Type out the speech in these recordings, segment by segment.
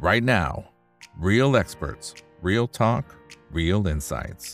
right now. Real experts, real talk, real insights.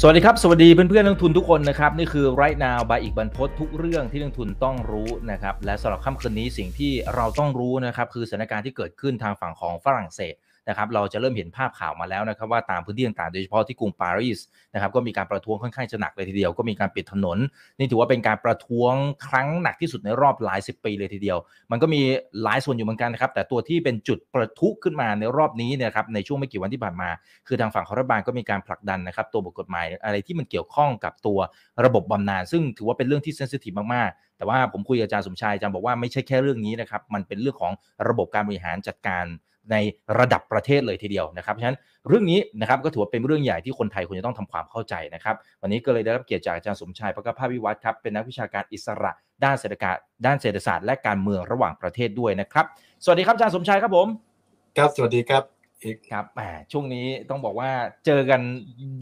สวัสดีครับ สวัสดีเพื่อนเพื่อนักทุนทุกคนนะครับ นี่คือ right now by อีกบรรพททุกเรื่องที่นักทุนต้องรู้นะครับ และสำหรับค่ำคืนนี้สิ่งที่เราต้องรู้นะครับ คือสถานการณ์ที่เกิดขึ้นทางฝั่งของฝรั่งเศส นะครับเราจะเริ่มเห็นภาพข่าวมาแล้วนะครับว่าตามพื้นที่ต่างๆโดยเฉพาะที่กรุงปารีสนะครับก็มีการประท้วงค่อนข้างจะหนักเลยทีเดียว ก็มีการปิดถนน นี่ถือว่าเป็นการประท้วงครั้งหนักที่สุดในรอบหลายสิบปีเลยทีเดียว มันก็มีหลายส่วนอยู่เหมือนกันนะครับแต่ตัวที่เป็นจุดประทุขึ้นมาในรอบนี้นยครับในช่วงไม่กี่วันที่ผ่านมา คือทางฝั่งของรัฐบาลก็มีการผลักดันนะครับตัวบทกฎหมายอะไรที่มันเกี่ยวข้องกับตัวระบบบำนาญซึ่งถือว่าเป็นเรื่องที่เซนซิทีฟมากๆ แต่ว่าผมคุยกับอาจารย์สมชายอาจารย์บอกว่าไม่ใช่แค่เรื่องนี้นะครับมันเป็นเรื่องของระบบการบริหารจัดการ ในระดับประเทศเลยทีเดียวนะครับ เพราะฉะนั้นเรื่องนี้นะครับก็ถือว่าเป็นเรื่องใหญ่ที่คนไทยควรจะต้องทำความเข้าใจนะครับ วันนี้ก็เลยได้รับเกียรติจากอาจารย์สมชายประกภาพวิวัฒน์ครับ เป็นนักวิชาการอิสระ ด้านเศรษฐศาสตร์ด้านเศรษฐศาสตร์และการเมืองระหว่างประเทศด้วยนะครับ สวัสดีครับอาจารย์สมชายครับผม ครับ สวัสดีครับอีกครับแหมช่วงนี้ต้องบอกว่าเจอกัน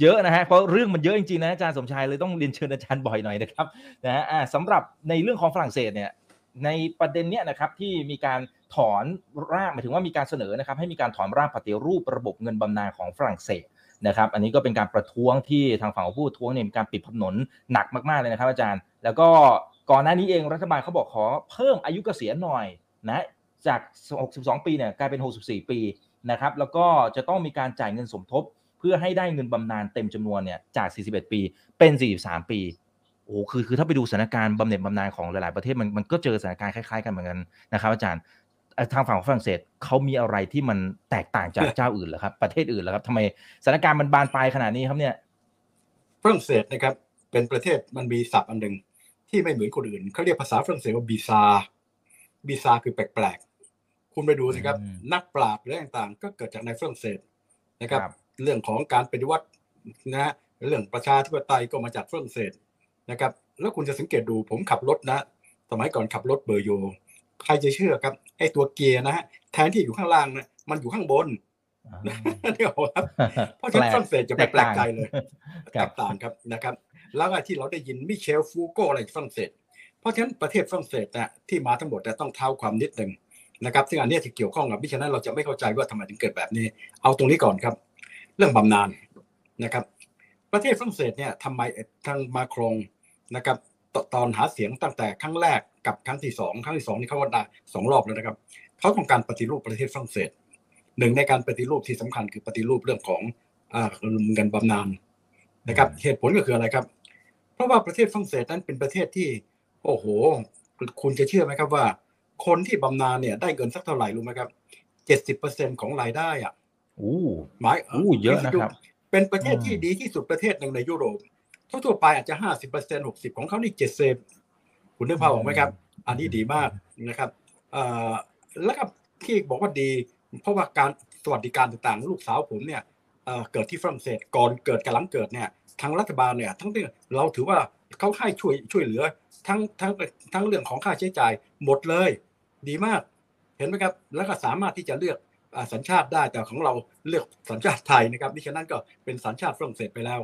เยอะนะฮะ เพราะเรื่องมันเยอะจริงๆนะอาจารย์สมชายเลยต้องเรียนเชิญอาจารย์บ่อยหน่อยนะครับนะฮะอ่าสำหรับในเรื่องของฝรั่งเศสเนี่ย ในประเด็นเนี้ยนะครับที่มีการถอนร่างหมายถึงว่ามีการเสนอนะครับให้มีการถอนร่างปฏิรูประบบเงินบำนาญของฝรั่งเศสนะครับ อันนี้ก็เป็นการประท้วงที่ทางฝั่งของผู้ท้วงเนี่ยมีการปิดถนนหนักมากๆเลยนะครับ อาจารย์ แล้วก็ก่อนหน้านี้เองรัฐบาลเขาบอกขอเพิ่มอายุเกษียณหน่อยนะจาก 62 ปีเนี่ยกลายเป็น 64 ปีนะครับแล้วก็จะต้องมีการจ่ายเงินสมทบ เพื่อให้ได้เงินบำนาญเต็มจำนวนเนี่ยจาก 41 ปีเป็น 43 ปี โอ้โหคือคือถ้าไปดูสถานการณ์บำเหน็จบำนาญของหลาย ๆ ประเทศมันมันก็เจอสถานการณ์คล้าย ๆ กันเหมือนกันนะครับอาจารย์เอ่อทางฝั่งของฝรั่งเศสเขามีอะไรที่มันแตกต่างจากเจ้าอื่นเหรอครับ ประเทศอื่นเหรอครับทำไมสถานการณ์มันบานปลายขนาดนี้ครับเนี่ยฝรั่งเศสนะครับ เป็นประเทศมันมีศัพท์อันหนึ่งที่ไม่เหมือนคนอื่นเขาเรียกภาษาฝรั่งเศสว่าบีซาบีซาคือแปลกๆ คุณไปดูสิครับอืมนักปราชญ์และต่างๆ ก็เกิดจากในฝรั่งเศสนะครับครับ เรื่องของการปฏิวัตินะฮะเรื่องประชาธิปไตยก็มาจากฝรั่งเศส นะครับ แล้วคุณจะสังเกตดูผมขับรถนะ สมัยก่อนขับรถเบอร์โย ใครจะเชื่อครับไอ้ตัวเกียร์นะฮะแทนที่อยู่ข้างล่างนะมันอยู่ข้างบนเดี๋ยวครับเพราะฉะนั้นฝรั่งเศสจะไม่แปลกใจเลยคแตรับกต่างครับนะครับ แล้วก็ที่เราได้ยินมิเชลฟูโกอะไรฝรั่งเศส เพราะฉะนั้นประเทศฝรั่งเศสนะที่มาทั้งหมดแต่ยต้องเท้าความนิดหนึ่งนะครับซึ่งอันเนี้ยที่เกี่ยวข้องกับมิฉะนั้นเราจะไม่เข้าใจว่าทำไมถึงเกิดแบบนี้ เอาตรงนี้ก่อนครับ เรื่องบำนาญนะครับ ประเทศฝรั่งเศสเนี่ยทำไมทางมาครงนะครับตตอนหาเสียงตั้งแต่ครั้งแรกกับครั้งที่สองครั้งที่สองนี่เขาว่าได้สองรอบแล้วนะครับเขาต้องการปฏิรูปประเทศฝรั่งเศสหนึ่งในการปฏิรูปที่สำคัญคือปฏิรูปเรื่องของอ่าเงินบำนาญนะครับ เหตุผลก็คืออะไรครับ เพราะว่าประเทศฝรั่งเศสนั้นเป็นประเทศที่ โอ้โห คุณจะเชื่อไหมครับว่า คนที่บำนาญเนี่ยได้เงินสักเท่าไหร่รู้ไหมครับเจ็ดสิบเปอร์เซ็นของรายได้อะอู้หมายอู้เยอะนะครับ เป็นประเทศที่อืมดีที่สุดประเทศหนึ่งในยุโรปทั่วๆไปอาจจะห้าสิบเปอร์เซ็นหกสิบของเขานี่เจ็ดเซคุณนึกภาพออกไหมครับ อันนี้ดีมากนะครับเอ่อแล้วก็ที่บอกว่าดี เพราะว่าการสวัสดิการต่างๆ ลูกสาวผมเนี่ยเอ่อเกิดที่ฝรั่งเศสก่อนเกิดกับหลังเกิดเนี่ยทางรัฐบาลเนี่ยทั้งที่เราถือว่าเขาให้ช่วยช่วยเหลือทั้งทั้งทั้งเรื่องของค่าใช้จ่ายหมดเลย ดีมากเห็นไหมครับ แล้วก็สามารถที่จะเลือกอ่า สัญชาติได้แต่ของเราเลือกสัญชาติไทยนะครับดิฉะนั้นก็เป็นสัญชาติฝรั่งเศสไปแล้ว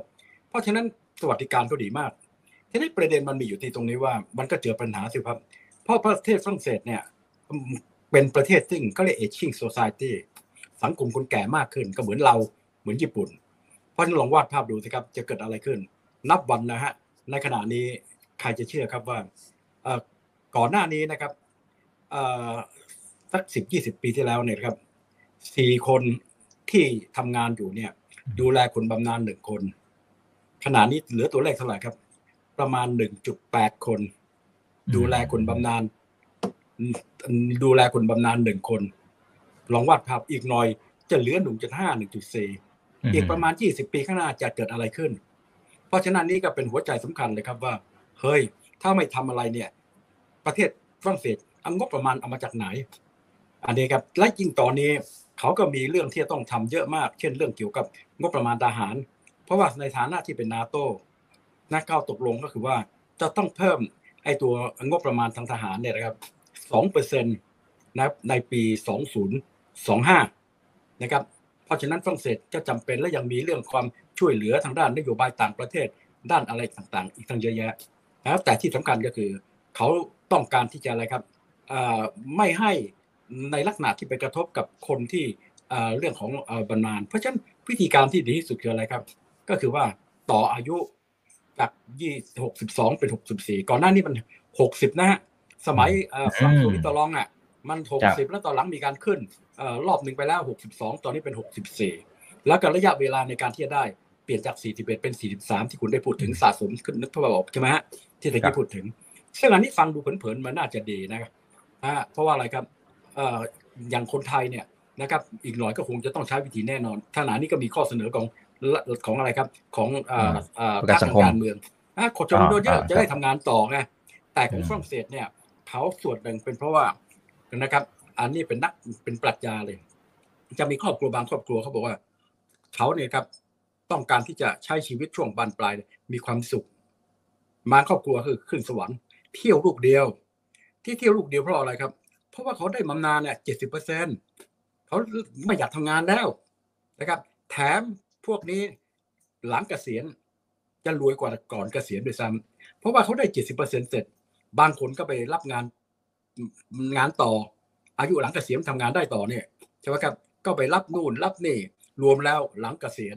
เพราะฉะนั้นสวัสดิการก็ดีมากทีนี้ประเด็นมันมีอยู่ที่ตรงนี้ว่ามันก็เจอปัญหาสิครับเพราะประเทศฝรั่งเศสเนี่ยเป็นประเทศซึ่งเขาเรียก aging society สังคมคนแก่มากขึ้นก็เหมือนเราเหมือนญี่ปุ่น เพราะฉะนั้นลองวาดภาพดูสิครับจะเกิดอะไรขึ้น นับวันนะฮะในขณะนี้ใครจะเชื่อครับว่าก่อนหน้านี้นะครับสักสิบยี่สิบปีที่แล้วเนี่ยครับ สี่คนที่ทำงานอยู่เนี่ย ดูแลคนบำนาญหนึ่งคน ขณะนี้เหลือตัวเลขเท่าไหร่ครับ ประมาณหนึ่งจุดแปดคน ดูแลคนบำนาญดูแลคนบำนาญหนึ่งคน ลองวาดภาพอีกหน่อย จะเหลือหนึ่งจุดห้าหนึ่งจุดสี่อีกประมาณยี่สิบปีข้างหน้าจะเกิดอะไรขึ้น เพราะฉะนั้นนี่ก็เป็นหัวใจสำคัญเลยครับว่า เฮ้ย ถ้าไม่ทำอะไรเนี่ย ประเทศฝรั่งเศสเอางบประมาณเอามาจากไหน อันนี้ครับและจริงตอนนี้ เขาก็มีเรื่องที่จะต้องทำเยอะมาก เช่นเรื่องเกี่ยวกับงบประมาณทหาร เพราะว่าในฐานะที่เป็นนาโต้นักเข้าตกลงก็คือว่าจะต้องเพิ่มไอ้ตัวงบประมาณทางทหารเนี่ยนะครับสองเปอร์เซ็นต์นะครับในปีสองศูนย์สองห้านะครับ เพราะฉะนั้นฝรั่งเศสก็จำเป็นและยังมีเรื่องความช่วยเหลือทางด้านนโยบายต่างประเทศด้านอะไรต่างๆ อีกทั้งเยอะแยะนะครับแต่ที่สำคัญก็คือ เขาต้องการที่จะอะไรครับอ่อไม่ให้ ในลักษณะที่ไปกระทบกับคนที่เอ่อเรื่องของเอ่อบำนาญเพราะฉะนั้นวิธีการที่ดีที่สุดคืออะไรครับ ก็คือว่าต่ออายุจากยี่หกสิบสองเป็นหกสิบสี่ก่อนหน้านี้มันหกสิบนะฮะสมัยเอ่อฟรังโซลิตลองอะ มันหกสิบแล้วตอนหลังมีการขึ้นเอ่อรอบหนึ่งไปแล้วหกสิบสองตอนนี้เป็นหกสิบสี่แล้วก็ระยะเวลาในการที่จะได้เปลี่ยนจากสี่สิบเอ็ดเป็นสี่สิบสามที่คุณได้พูดถึงสะสมขึ้นนึกภาพออกใช่ไหมฮะที่ตะกี้พูดถึงซึ่งอันนี้ฟังดูเผินๆมันน่าจะดีนะครับอ่าเพราะว่าอะไรครับเอ่ออย่างคนไทยเนี่ยนะครับอีกหน่อยก็คงจะต้องใช้วิธีแน่นอนขณะนี้ก็มีข้อเสนอของของอะไรครับของเอ่อเอ่อประกันสังคมการเมืองอะคนจำนวนเยอะอ่าจะได้ทำงานต่อไงแต่ของอืมฝรั่งเศสเนี่ยเขาส่วนหนึ่งเป็นเพราะว่านะครับ อันนี้เป็นนักเป็นปรัชญาเลย จะมีครอบครัวบางครอบครัวเขาบอกว่าเขาเนี่ยครับต้องการที่จะใช้ชีวิตช่วงบานปลายเนี่ยมีความสุขบางครอบครัวคือขึ้นสวรรค์เที่ยวลูกเดียว ที่เที่ยวลูกเดียวเพราะอะไรครับ เพราะว่าเขาได้บำนาญเนี่ยเจ็ดสิบเปอร์เซ็นเขาไม่อยากทำงานแล้วนะครับ แถมพวกนี้หลังเกษียณจะรวยกว่าก่อนเกษียณด้วยซ้ำเพราะว่าเขาได้เจ็ดสิบเปอร์เซ็นเสร็จ บางคนก็ไปรับงานงานต่อ อายุหลังเกษียณทำงานได้ต่อเนี่ยใช่ไหมครับก็ไปรับนู่นรับนี่รวมแล้วหลังเกษียณ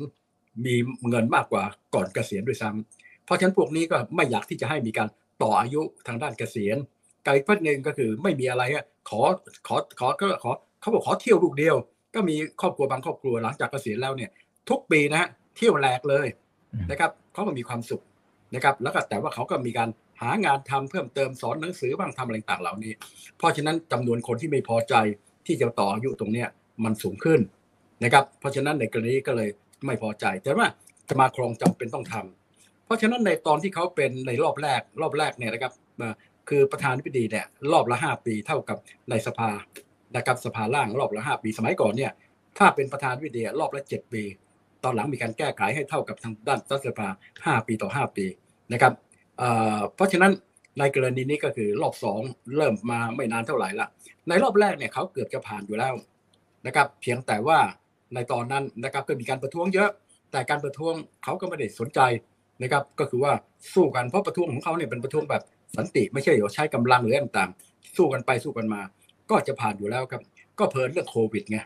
มีเงินมากกว่าก่อนเกษียณด้วยซ้ำเพราะฉะนั้นพวกนี้ก็ไม่อยากที่จะให้มีการต่ออายุทางด้านเกษียณ ไกลพัดหนึ่งก็คือไม่มีอะไรอะขอขอขอก็ขอเขาบอกขอเที่ยวลูกเดียว ก็มีครอบครัวบางครอบครัวหลังจากเกษียณแล้วเนี่ยทุกปีนะฮะเที่ยวแหลกเลยนะครับเขาก็มีความสุขนะครับแล้วก็แต่ว่าเขาก็มีการหางานทำเพิ่มเติมสอนหนังสือบ้างทำอะไรต่างๆเหล่านี้ เพราะฉะนั้นจำนวนคนที่ไม่พอใจที่จะต่ออายุตรงเนี้ยมันสูงขึ้นนะครับเพราะฉะนั้นในกรณีก็เลยไม่พอใจ แต่ว่าสมาครองจำเป็นต้องทำเพราะฉะนั้นในตอนที่เขาเป็นในรอบแรกรอบแรกเนี่ยนะครับเอ่อ คือประธานาธิบดีเนี่ยรอบละห้าปีเท่ากับในสภานะครับสภาล่างรอบละห้าปี สมัยก่อนเนี่ยถ้าเป็นประธานาธิบดีรอบละเจ็ดปี ตอนหลังมีการแก้ไขให้เท่ากับทางด้านรัฐสภาห้าปีต่อห้าปีนะครับเเพราะฉะนั้นในกรณีนี้ก็คือรอบสองเริ่มมาไม่นานเท่าไหร่ละในรอบแรกเนี่ยเขาเกือบจะผ่านอยู่แล้วนะครับเพียงแต่ว่าในตอนนั้นนะครับก็มีการประท้วงเยอะ แต่การประท้วงเขาก็ไม่ได้สนใจนะครับก็คือว่าสู้กันเพราะประท้วงของเขาเนี่ยเป็นประท้วงแบบ สันติไม่ใช่ว่าใช้กำลังหรืออะไรต่างๆสู้กันไปสู้กันมา ก็จะผ่านอยู่แล้วครับ ก็เพลินเรื่องโควิดไง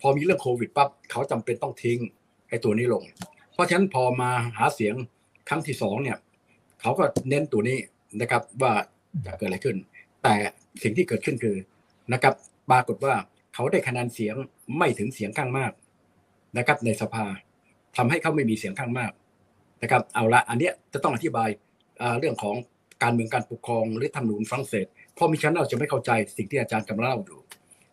พอมีเรื่องโควิดปั๊บเขาจำเป็นต้องทิ้งไอ้ตัวนี้ลง เพราะฉะนั้นพอมาหาเสียงครั้งที่สองเนี่ยเขาก็เน้นตัวนี้นะครับว่าจะเกิดอะไรขึ้น แต่สิ่งที่เกิดขึ้นคือนะครับปรากฏว่าเขาได้คะแนนเสียงไม่ถึงเสียงข้างมากนะครับในสภาทำให้เขาไม่มีเสียงข้างมากนะครับเอาละอันเนี้ยจะต้องอธิบายเรื่องของ การเมืองการปกครองหรือธรรมนูญฝรั่งเศส เพราะมิฉะนั้นเราจะไม่เข้าใจสิ่งที่อาจารย์กำลังเล่าอยู่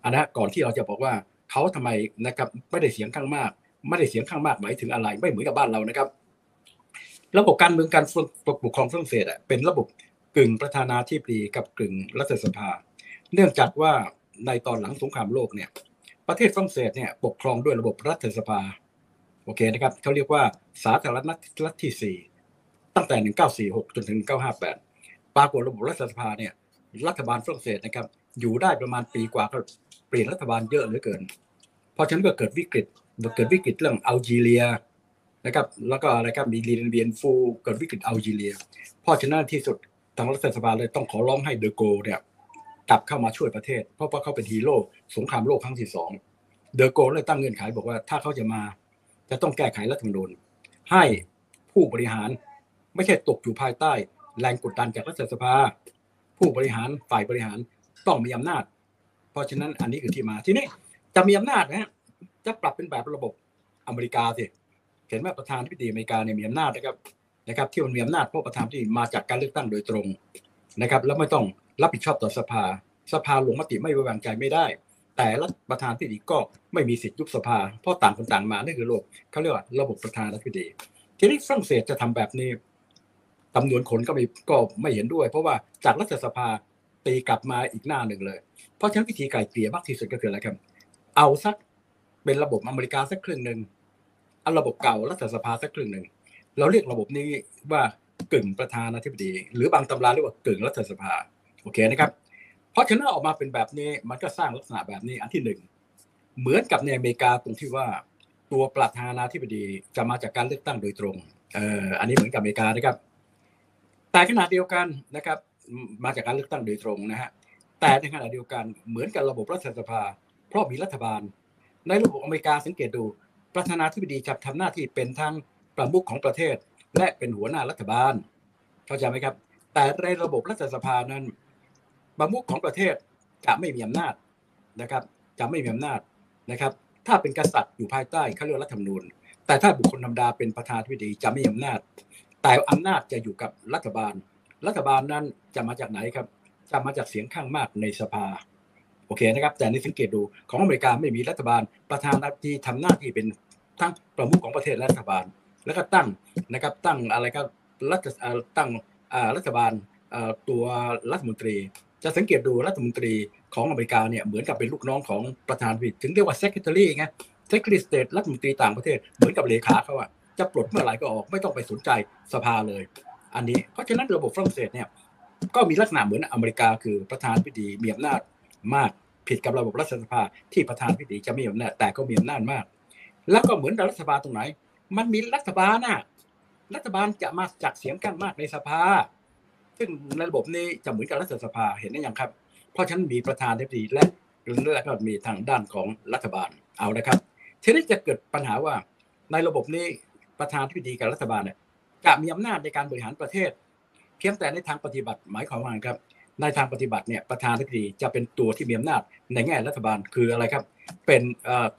อันนะก่อนที่เราจะบอกว่าเขาทำไมนะครับไม่ได้เสียงข้างมาก ไม่ได้เสียงข้างมากหมายถึงอะไร ไม่เหมือนกับบ้านเรานะครับ ระบบการเมืองการปกครองฝรั่งเศสเป็นระบบกึ่งประธานาธิบดีกับกึ่งรัฐสภา เนื่องจากว่าในตอนหลังสงครามโลกเนี่ย ประเทศฝรั่งเศสเนี่ยปกครองด้วยระบบรัฐสภาโอเคนะครับเขาเรียกว่าสาธารณรัฐที่สี่ตั้งแต่ 1946 จนถึง 1958 ปรากฏระบบรัฐสภาเนี่ย รัฐบาลฝรั่งเศสนะครับ อยู่ได้ประมาณปีกว่าก็เปลี่ยนรัฐบาลเยอะเหลือเกิน เพราะฉะนั้นก็เกิดวิกฤตเกิดวิกฤตเรื่องอัลจีเรียนะครับแล้วก็อะไรครับมีลีนเบียนฟูเกิดวิกฤตอัลจีเรีย เพราะฉะนั้นที่สุดทางรัฐสภาเลยต้องขอร้องให้เดอโกเนี่ยกลับเข้ามาช่วยประเทศ เพราะว่าเขาเป็นฮีโร่สงครามโลกครั้งที่สองเดอโกเลยตั้งเงื่อนไขบอกว่าถ้าเขาจะมา จะต้องแก้ไขรัฐธรรมนูญให้ผู้บริหารไม่ใช่ตกอยู่ภายใต้ แรงกดดันจากรัฐสภา ผู้บริหารฝ่ายบริหารต้องมีอำนาจ เพราะฉะนั้นอันนี้คือที่มาทีนี้จะมีอำนาจนะฮะจะปรับเป็นแบบระบบอเมริกาสิเห็นว่าประธานาธิบดีอเมริกาเนี่ยมีอำนาจนะครับนะครับ ที่มันมีอำนาจเพราะประธานาธิบดีมาจากการเลือกตั้งโดยตรงนะครับ แล้วไม่ต้องรับผิดชอบต่อสภา สภาลงมติไม่ไว้วางใจไม่ได้ แต่รัฐประธานาธิบดีก็ไม่มีสิทธิ์ยุบสภา เพราะต่างคนต่างมานี่คือโลกเขาเรียกว่าระบบประธานาธิบดี ทีนี้ฝรั่งเศสจะทำแบบนี้ จำนวนคนก็ไม่ก็ไม่เห็นด้วย เพราะว่าจากรัฐสภาตีกลับมาอีกหน้าหนึ่งเลย เพราะฉะนั้นวิธีไก่เกลี่ยมากที่สุดก็คืออะไรครับ เอาสักเป็นระบบอเมริกาสักครึ่งหนึ่งเอาระบบเก่ารัฐสภาสักครึ่งหนึ่งเราเรียกระบบนี้ว่ากึ่งประธานาธิบดี หรือบางตำราเรียกว่ากึ่งรัฐสภาโอเคนะครับ เพราะฉะนั้นออกมาเป็นแบบนี้มันก็สร้างลักษณะแบบนี้อันที่หนึ่งเหมือนกับในอเมริกาตรงที่ว่าตัวประธานาธิบดีจะมาจากการเลือกตั้งโดยตรงเอออันนี้เหมือนกับอเมริกานะครับ แต่ขณะเดียวกันนะครับ มาจากการเลือกตั้งโดยตรงนะฮะแต่ในขณะเดียวกันเหมือนกับระบบรัฐสภา เพราะมีรัฐบาล ในระบบอเมริกาสังเกตดูประธานาธิบดีจะทำหน้าที่เป็นทั้งประมุขของประเทศ และเป็นหัวหน้ารัฐบาล เข้าใจไหมครับ แต่ในระบบรัฐสภานั้น ประมุขของประเทศจะไม่มีอำนาจนะครับ จะไม่มีอำนาจนะครับ ถ้าเป็นกษัตริย์อยู่ภายใต้เขาเรียกรัฐธรรมนูญ แต่ถ้าบุคคลธรรมดาเป็นประธานาธิบดีจะไม่มีอำนาจ แต่อำนาจจะอยู่กับรัฐบาล รัฐบาลนั้นจะมาจากไหนครับ จะมาจากเสียงข้างมากในสภา โอเคนะครับ แต่ในสังเกตดูของอเมริกาไม่มีรัฐบาล ประธานาธิบดีทำหน้าที่เป็นทั้งประมุขของประเทศและรัฐบาล แล้วก็ตั้งนะครับตั้งอะไรก็รัฐตั้งรัฐบาลตัวรัฐมนตรี จะสังเกตดูรัฐมนตรีของอเมริกาเนี่ยเหมือนกับเป็นลูกน้องของประธานาธิบดีถึงเรียกว่า secretary ไง secretary state รัฐมนตรีต่างประเทศเหมือนกับเลขาเขาอะ จะปลดเมื่อไหร่ก็ออกไม่ต้องไปสนใจสภาเลย อันนี้เพราะฉะนั้นระบบฝรั่งเศสเนี่ยก็มีลักษณะเหมือนอเมริกาคือประธานาธิบดีมีอำนาจมากผิดกับระบบรัฐสภาที่ประธานาธิบดีจะไม่มีอำนาจแต่ก็มีอำนาจมาก แล้วก็เหมือนรัฐบาลตรงไหน มันมีรัฐบาลน่ะรัฐบาลจะมาจากเสียงข้างมากในสภา ซึ่งในระบบนี้จะเหมือนกับรัฐสภาเห็นได้ยังครับ เพราะฉะนั้นมีประธานาธิบดีและและก็มีทางด้านของรัฐบาลเอานะครับทีนี้จะเกิดปัญหาว่าในระบบนี้ ประธานาธิบดีกับรัฐบาลเนี่ยจะมีอำนาจในการบริหารประเทศ เพียงแต่ในทางปฏิบัติหมายความว่าครับ ในทางปฏิบัติเนี่ยประธานาธิบดีจะเป็นตัวที่มีอำนาจในแง่รัฐบาลคืออะไรครับ เป็น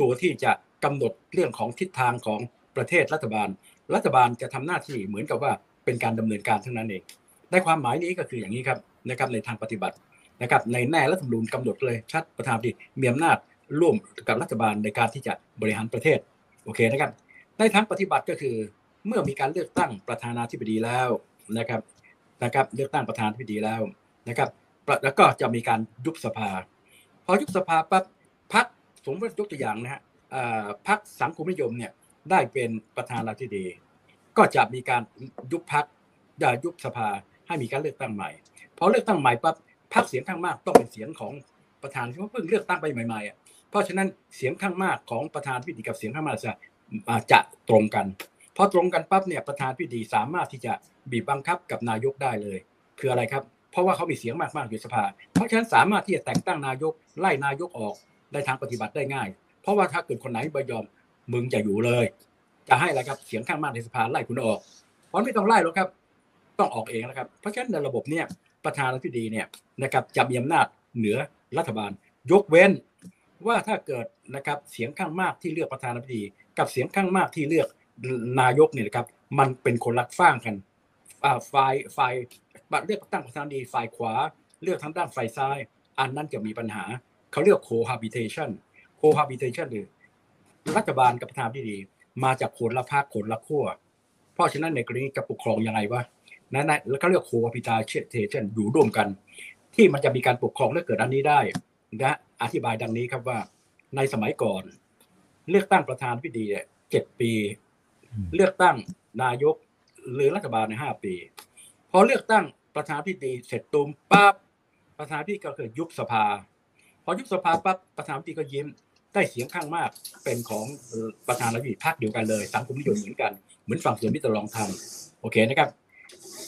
ตัวที่จะกำหนดเรื่องของทิศทางของประเทศรัฐบาล รัฐบาลจะทำหน้าที่เหมือนกับว่าเป็นการดำเนินการเท่านั้นเองในความหมายนี้ก็คืออย่างนี้ครับนะครับในทางปฏิบัตินะครับในแน่รัฐธรรมนูญกำหนดเลยชัดประธานธิบดีมีอำนาจร่วมกับรัฐบาลในการที่จะบริหารประเทศโอเคนะครับ ในทางปฏิบัติก็คือ เมื่อมีการเลือกตั้งประธานาธิบดีแล้วนะครับนะครับ เลือกตั้งประธานาธิบดีแล้วนะครับ แล้วก็จะมีการยุบสภา พอยุบสภาปั๊บพักสมมติยกตัวอย่างนะฮะพักสังคมนิยมเนี่ยได้เป็นประธานาธิบดี ก็จะมีการยุบพักอย่ายุบสภาให้มีการเลือกตั้งใหม่ พอเลือกตั้งใหม่ปั๊บพักเสียงข้างมากต้องเป็นเสียงของประธานที่เพิ่งเลือกตั้งไปใหม่ๆอะเพราะฉะนั้นเสียงข้างมากของประธานพิธีกับเสียงข้างมากจะ จะตรงกันพอตรงกันปั๊บเนี่ยประธานพิธีสามารถที่จะบีบบังคับกับนายกได้เลย คืออะไรครับ เพราะว่าเขามีเสียงมากๆอยู่สภา เพราะฉะนั้นสามารถที่จะแต่งตั้งนายกไล่นายกออกได้ทางปฏิบัติได้ง่าย เพราะว่าถ้าเกิดคนไหนไม่ยอมมึงจะอยู่เลย จะให้อะไรครับเสียงข้างมากในสภาไล่คุณออกเพราะไม่ต้องไล่หรอกครับ ต้องออกเองนะครับ เพราะฉะนั้นในระบบเนี่ยประธานาธิบดีเนี่ยนะครับจะมีอำนาจเหนือรัฐบาล ยกเว้นว่าถ้าเกิดนะครับเสียงข้างมากที่เลือกประธานาธิบดี กับเสียงข้างมากที่เลือกนายกเนี่ยนะครับมันเป็นคนรักฟ้างกันฝ่ายฝ่ายเลือกตั้งประธานดีฝ่ายขวา เลือกทางด้านฝ่ายซ้าย อันนั้นจะมีปัญหาเขาเรียก cohabitation cohabitation หรือรัฐบาลกับประธานดีมาจากคนละภาคคนละขั้วเพราะฉะนั้นในกรณีจะปกครองยังไงวะนั่นแล้วเขาเรียก cohabitation อยู่ร่วมกัน ที่มันจะมีการปกครองและเกิดอันนี้ได้นะอธิบายดังนี้ครับว่าในสมัยก่อน เลือกตั้งประธานพิธีเจ็ดปี เลือกตั้งนายกหรือรัฐบาลในห้าปี พอเลือกตั้งประธานพิธีเสร็จตุมปั๊บประธานพิธีก็คือยุบสภา พอยุบสภาปั๊บประธานพิธีก็ยิ้มได้เสียงข้างมากเป็นของประธานาธิบดีพรรคเดียวกันเลย สังคมนิยมเหมือนกัน เหมือนฝั่งส่วนมิตรลองทำโอเคนะครับ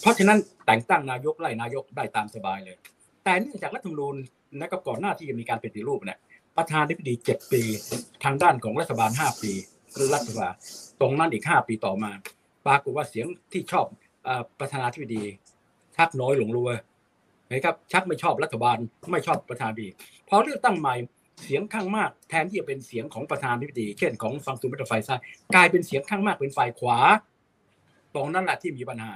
เพราะฉะนั้นแต่งตั้งนายกไล่นายกได้ตามสบายเลย แต่เนื่องจากรัฐธรรมนูญนะครับก่อนหน้าที่จะมีการเป็นปฏิรูปเนี่ย ประธานาธิบดีเจ็ดปี ทางด้านของรัฐบาลห้าปีคือรัฐบาลตรงนั้นอีกห้าปีต่อมา ปรากฏว่าเสียงที่ชอบประธานาธิบดีชักน้อยลงรัวนะครับชักไม่ชอบรัฐบาลไม่ชอบประธานาธิบดีพอเลือกตั้งใหม่เสียงข้างมากแทนที่จะเป็นเสียงของประธานาธิบดี เช่นของฝั่งสุนทรไฟซ้ายกลายเป็นเสียงข้างมากเป็นฝ่ายขวา ตรงนั้นแหละที่มีปัญหา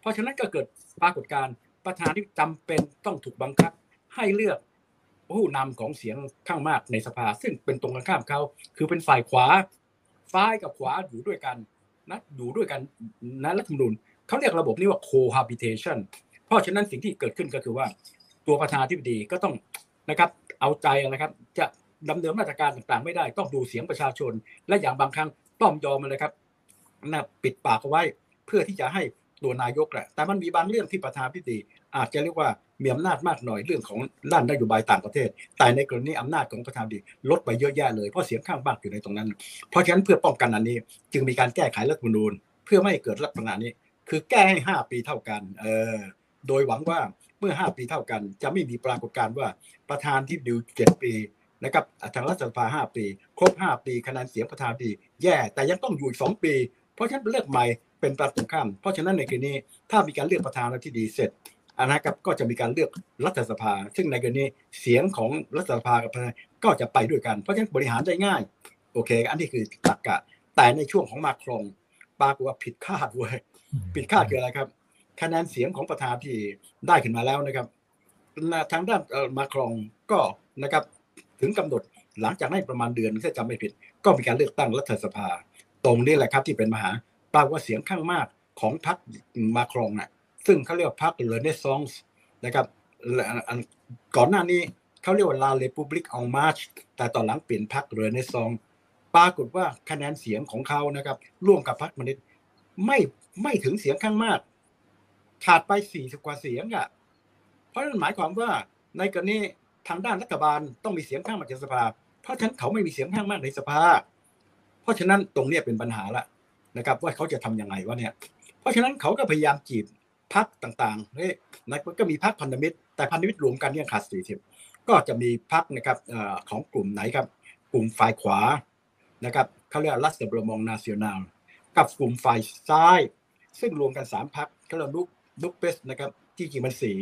เพราะฉะนั้นก็เกิดปรากฏการณ์ประธานที่จำเป็นต้องถูกบังคับ ให้เลือก ผู้นำของเสียงข้างมากในสภา ซึ่งเป็นตรงกันข้ามเขาคือเป็นฝ่ายขวาซ้ายกับขวาอยู่ด้วยกันนะอยู่ด้วยกันนะรัฐธรรมนูญเขาเรียกระบบนี้ว่า cohabitation เพราะฉะนั้นสิ่งที่เกิดขึ้นก็คือว่า ตัวประธานาธิบดีก็ต้องนะครับ เอาใจนะครับ จะดำเนินมาตรการต่างๆ ไม่ได้ ต้องดูเสียงประชาชน และอย่างบางครั้งต้องยอมเลยครับนะปิดปากเอาไว้เพื่อที่จะให้ตัวนายกแหละแต่มันมีบางเรื่องที่ประธานาธิบดี อาจจะเรียกว่ามีอำนาจมากหน่อยเรื่องของด้านนโยบายต่างประเทศ แต่ในกรณีอำนาจของประธานาธิบดีลดไปเยอะแยะเลย เพราะเสียงข้างมากอยู่ในตรงนั้น เพราะฉะนั้นเพื่อป้องกันอันนี้ จึงมีการแก้ไขรัฐธรรมนูญ เพื่อไม่ให้เกิดลักษณะนี้ คือแก้ให้ห้าปีเท่ากัน เออ โดยหวังว่าเมื่อ 5 ปีเท่ากัน จะไม่มีปรากฏการณ์ว่าประธานที่ดิว7ปีนะครับทางรัฐสภา 5 ปี ครบ 5 ปีคะแนนเสียงประธานดีแย่ แต่ยังต้องอยู่อีก2ปี เพราะฉะนั้นเลือกใหม่เป็นประตูข้ามเพราะฉะนั้นในกรณีถ้ามีการเลือกประธานที่ดีเสร็จ นะครับก็จะมีการเลือกรัฐสภา ซึ่งในกรณีเสียงของรัฐสภากับประธานก็จะไปด้วยกันเพราะฉะนั้นบริหารได้ง่าย โอเค อันนี้คือตรรกะ แต่ในช่วงของมาครองปรากฏว่าผิดคาดเว้ยผิดคาดคืออะไรครับคะแนนเสียงของประธานที่ได้ขึ้นมาแล้วนะครับทางด้านมาครองก็นะครับถึงกำหนดหลังจากนั้นประมาณเดือนถ้าจำไม่ผิด ก็มีการเลือกตั้งรัฐสภา ตรงนี้แหละครับที่เป็นมหาปรากฏว่าเสียงข้างมากของพรรคมาครงน่ะ ซึ่งเขาเรียกว่าพรรคเลเนซองส์นะครับก่อนหน้านี้เขาเรียกว่าลาเลปูบลิกอ n มาร์ชแต่ตอนหลังเปลี่ยนพรรคเลเนซองปรากฏว่าคะแนนเสียงของเขานะครับ ร่วมกับพรรคมนิตไม่ไม่ถึงเสียงข้างมาก ขาดไปสี่สิบกว่าเสียงอะ เพราะนั่นหมายความว่าในกรณีทางด้านรัฐบาลต้องมีเสียงข้างมากในสภา เพราะฉะนั้นเขาไม่มีเสียงข้างมากในสภา เพราะฉะนั้นตรงนี้เป็นปัญหาละนะครับ ว่าเขาจะทํำยังไงวะเนี่ย เพราะฉะนั้นเขาก็พยายามจีบ พักต่างๆเฮ้ยนัก็มีพักพันธมิตร แต่พันธมิตรรวมกันเนี่ยขาดสี่สิบก็จะมีพักนะครับของกลุ่มไหนครับ กลุ่มฝ่ายขวานะครับเขาเรียกรัสเซบรมองนาเซียนาลกับกลุ่มฝ่ายซ้าย ซึ่งรวมกันสามพักเขาเรียกลุกลุกเปสนะครับที่จริงมันสี่